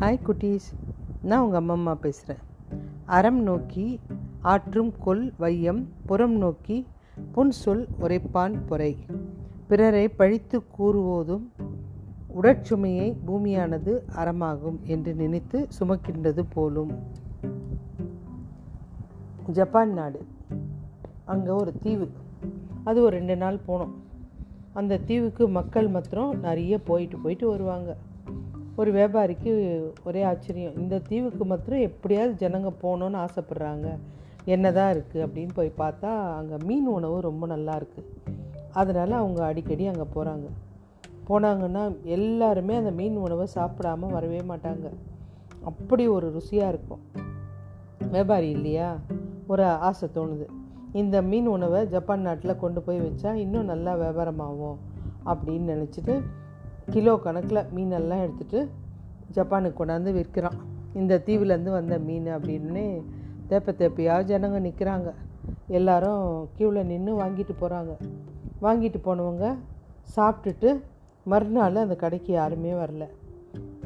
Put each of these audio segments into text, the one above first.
Hi குட்டீஸ். நான் உங்கள் அம்மா அம்மா பேசுகிறேன் அறம் நோக்கி ஆற்றும் கொல் வையம் புறம் நோக்கி புன் சொல் உரைப்பான் பொறை. பிறரை பழித்து கூறுவோதும் உடற்சுமையை பூமியானது அறமாகும் என்று நினைத்து சுமக்கின்றது போலும். ஜப்பான் நாடு. அங்கே ஒரு தீவு. அது ஒரு ரெண்டு நாள் போனோம். அந்த தீவுக்கு மக்கள் மாத்திரம் நிறைய போயிட்டு போயிட்டு வருவாங்க. ஒரு வியாபாரிக்கு ஒரே ஆச்சரியம். இந்த தீவுக்கு மாத்திரம் எப்படியாவது ஜனங்க போகணுன்னு ஆசைப்பட்றாங்க. என்ன தான் இருக்குது அப்படின்னு போய் பார்த்தா அங்கே மீன் உணவு ரொம்ப நல்லா இருக்குது அதனால் அவங்க அடிக்கடி அங்கே போகிறாங்க போனாங்கன்னா எல்லாருமே அந்த மீன் உணவை சாப்பிடாம வரவே மாட்டாங்க. அப்படி ஒரு ருசியாக இருக்கும். வியாபாரி இல்லையா? ஒரு ஆசை தோணுது. இந்த மீன் உணவை ஜப்பான் நாட்டில் கொண்டு போய் வச்சா இன்னும் நல்லா வியாபாரமாகும் அப்படின்னு நினச்சிட்டு கிலோ கணக்கில் மீனெல்லாம் எடுத்துகிட்டு ஜப்பானுக்கு கொண்டாந்து விற்கிறான். இந்த தீவுலேருந்து வந்த மீன் அப்படின்னு தேப்ப தேப்பையாக ஜனங்க நிற்கிறாங்க எல்லாரும் க்யூவில் நின்று வாங்கிட்டு போகிறாங்க வாங்கிட்டு போனவங்க சாப்பிட்டுட்டு மறுநாள் அந்த கடைக்கு யாருமே வரல.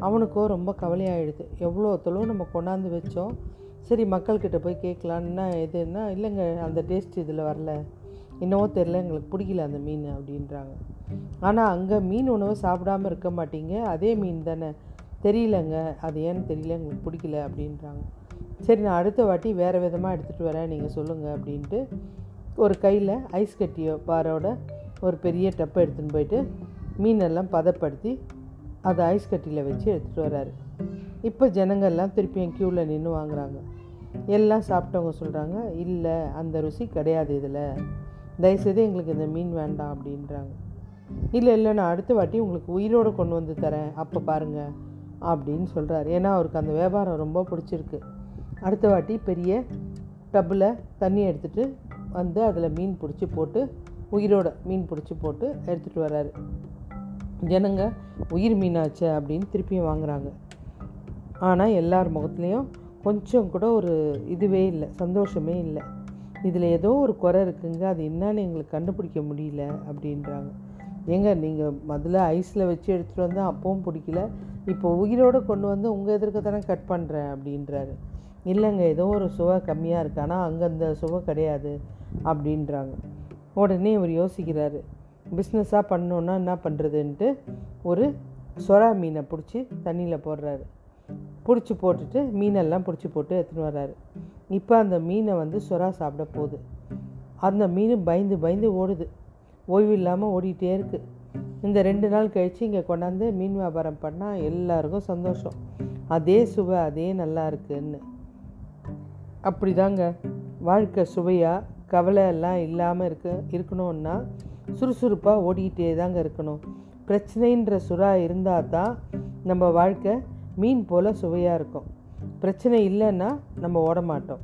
அவனுக்கோ ரொம்ப கவலையாகிடுது எவ்வளோ தொழுவும் நம்ம கொண்டாந்து வச்சோம். சரி மக்கள்கிட்ட போய் கேட்கலான்னா எதுன்னா இல்லைங்க அந்த டேஸ்ட் இதில் வரல. என்னவோ தெரில எங்களுக்கு பிடிக்கல அந்த மீன் அப்படின்றாங்க. ஆனால் அங்கே மீன் உணவு சாப்பிடாம இருக்க மாட்டீங்க. அதே மீன் தானே. தெரியலங்க. அது ஏன்னு தெரியல எங்களுக்கு பிடிக்கல அப்படின்றாங்க. சரி நான் அடுத்த வாட்டி வேறு விதமாக எடுத்துகிட்டு வரேன். நீங்கள் சொல்லுங்கள் அப்படின்ட்டு ஒரு கையில் ஐஸ் கட்டியோ பாரோட ஒரு பெரிய டப்பை எடுத்துன்னு போயிட்டு மீனெல்லாம் பதப்படுத்தி அதை ஐஸ் கட்டியில் வச்சு எடுத்துகிட்டு வராரு. இப்போ ஜனங்கள்லாம் திருப்பியும் க்யூவில் நின்று வாங்குறாங்க. எல்லாம் சாப்பிட்டவங்க சொல்கிறாங்க இல்லை அந்த ருசி கிடையாது இதில். தயவுசெய்து எங்களுக்கு இந்த மீன் வேண்டாம் அப்படின்றாங்க. இல்லை இல்லை நான் அடுத்த வாட்டி உங்களுக்கு உயிரோடு கொண்டு வந்து தரேன். அப்போ பாருங்கள் அப்படின்னு சொல்கிறாரு ஏன்னா அவருக்கு அந்த வியாபாரம் ரொம்ப பிடிச்சிருக்கு. அடுத்த வாட்டி பெரிய டப்பில் தண்ணி எடுத்துகிட்டு வந்து அதில் மீன் பிடிச்சி போட்டு உயிரோட மீன் பிடிச்சி போட்டு எடுத்துகிட்டு வர்றாரு. ஜனங்க உயிர் மீனாச்சு? அப்படின்னு திருப்பியும் வாங்குறாங்க. ஆனால் எல்லார் முகத்துலேயும் கொஞ்சம் கூட ஒரு இதுவே இல்லை சந்தோஷமே இல்லை. இதில் ஏதோ ஒரு குறை இருக்குங்க. அது என்னன்னு எங்களுக்கு கண்டுபிடிக்க முடியல அப்படின்றாங்க. ஏங்க நீங்கள் முதல்ல ஐஸில் வச்சு எடுத்துகிட்டு வந்தால் அப்பவும் பிடிக்கல. இப்போ உயிரோடு கொண்டு வந்து உங்கள் எதிர்க்க தானே கட் பண்ணுறேன் அப்படின்றாரு. இல்லைங்க ஏதோ ஒரு சுவை கம்மியாக இருக்குது ஆனால் அங்கே அந்த சுவை கிடையாது அப்படின்றாங்க. உடனே இவர் யோசிக்கிறாரு. பிஸ்னஸாக பண்ணோன்னா என்ன பண்ணுறதுன்ட்டு ஒரு சொரா மீனை பிடிச்சி தண்ணியில் போடுறாரு. பிடிச்சி போட்டுட்டு மீனெல்லாம் பிடிச்சி போட்டு எடுத்துன்னு வர்றாரு. இப்போ அந்த மீனை வந்து சுறா சாப்பிட போகுது. அந்த மீன் பயந்து பயந்து ஓடுது. ஓய்வு இல்லாமல் ஓடிட்டே இருக்குது இந்த ரெண்டு நாள் கழித்து இங்கே கொண்டாந்து மீன் வியாபாரம் பண்ணால் எல்லாருக்கும் சந்தோஷம். அதே சுவை அதே நல்லா இருக்குன்னு. அப்படி தாங்க வாழ்க்கை சுவையாக கவலை எல்லாம் இல்லாமல் இருக்க இருக்கணும்னா சுறுசுறுப்பாக ஓடிக்கிட்டே தாங்க இருக்கணும். பிரச்சனைன்ற சுறா இருந்தால் தான் நம்ம வாழ்க்கை மீன் போல் சுவையாக இருக்கும். பிரச்சனை இல்லைன்னா நம்ம ஓட மாட்டோம்.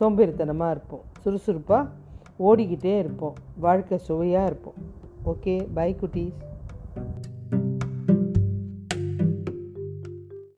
சோம்பேறித்தனமாக இருப்போம். சுறுசுறுப்பாக ஓடிக்கிட்டே இருப்போம். வாழ்க்கை சுவையாக இருப்போம். ஓகே பை குட்டீஸ்.